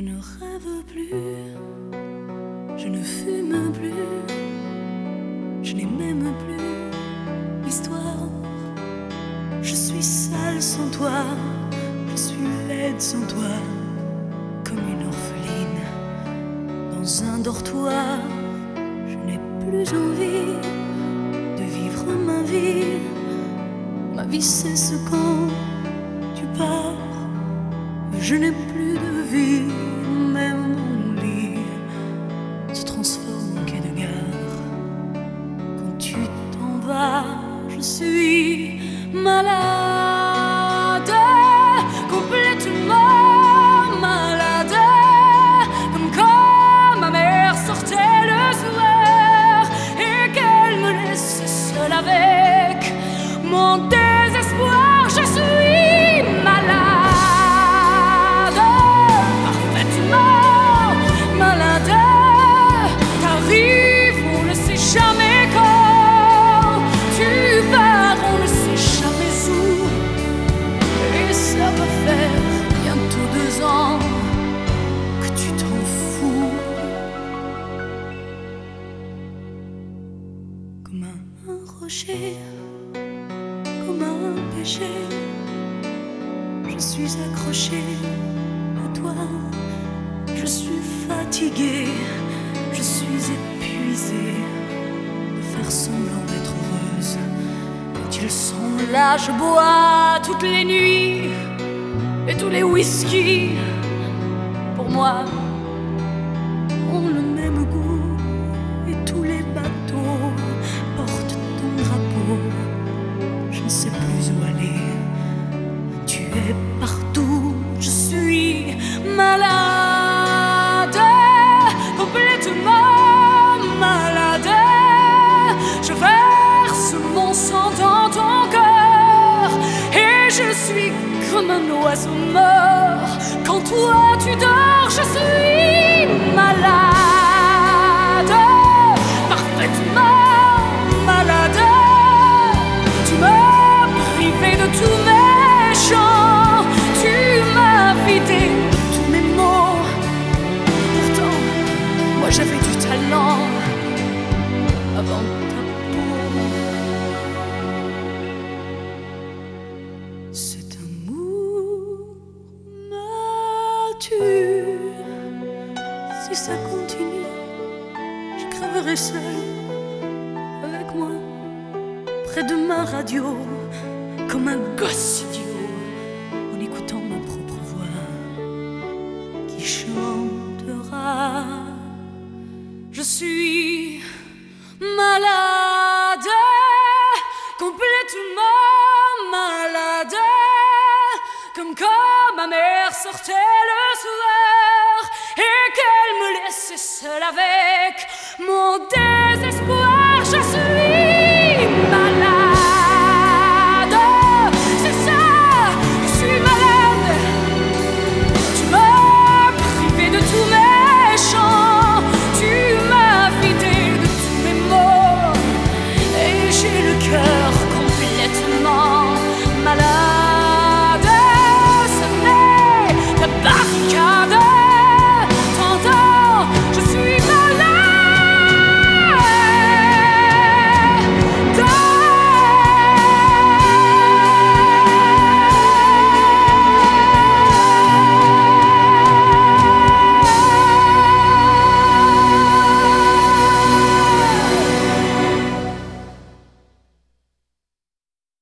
Je ne rêve plus, je ne fume plus, je n'ai même plus l'histoire. Je suis sale sans toi, je suis laide sans toi, comme une orpheline dans un dortoir. Je n'ai plus envie de vivre ma vie. Ma vie cesse quand tu pars. Je n'ai plus de vie, malade, complètement malade, comme quand ma mère sortait le soir et qu'elle me laisse seule avec mon. Comme un péché, je suis accroché à toi. Je suis fatigué, je suis épuisé de faire semblant d'être heureuse. Quand ils sont là, je bois toutes les nuits et tous les whisky. Pour moi, comme un oiseau mort. Si ça continue, je crèverai seul avec moi près de ma radio, comme un gosse idiot, en écoutant ma propre voix qui chantera. Je suis malade, complètement malade, comme quand ma mère sortait le soir et qu'elle me laissait seule avec.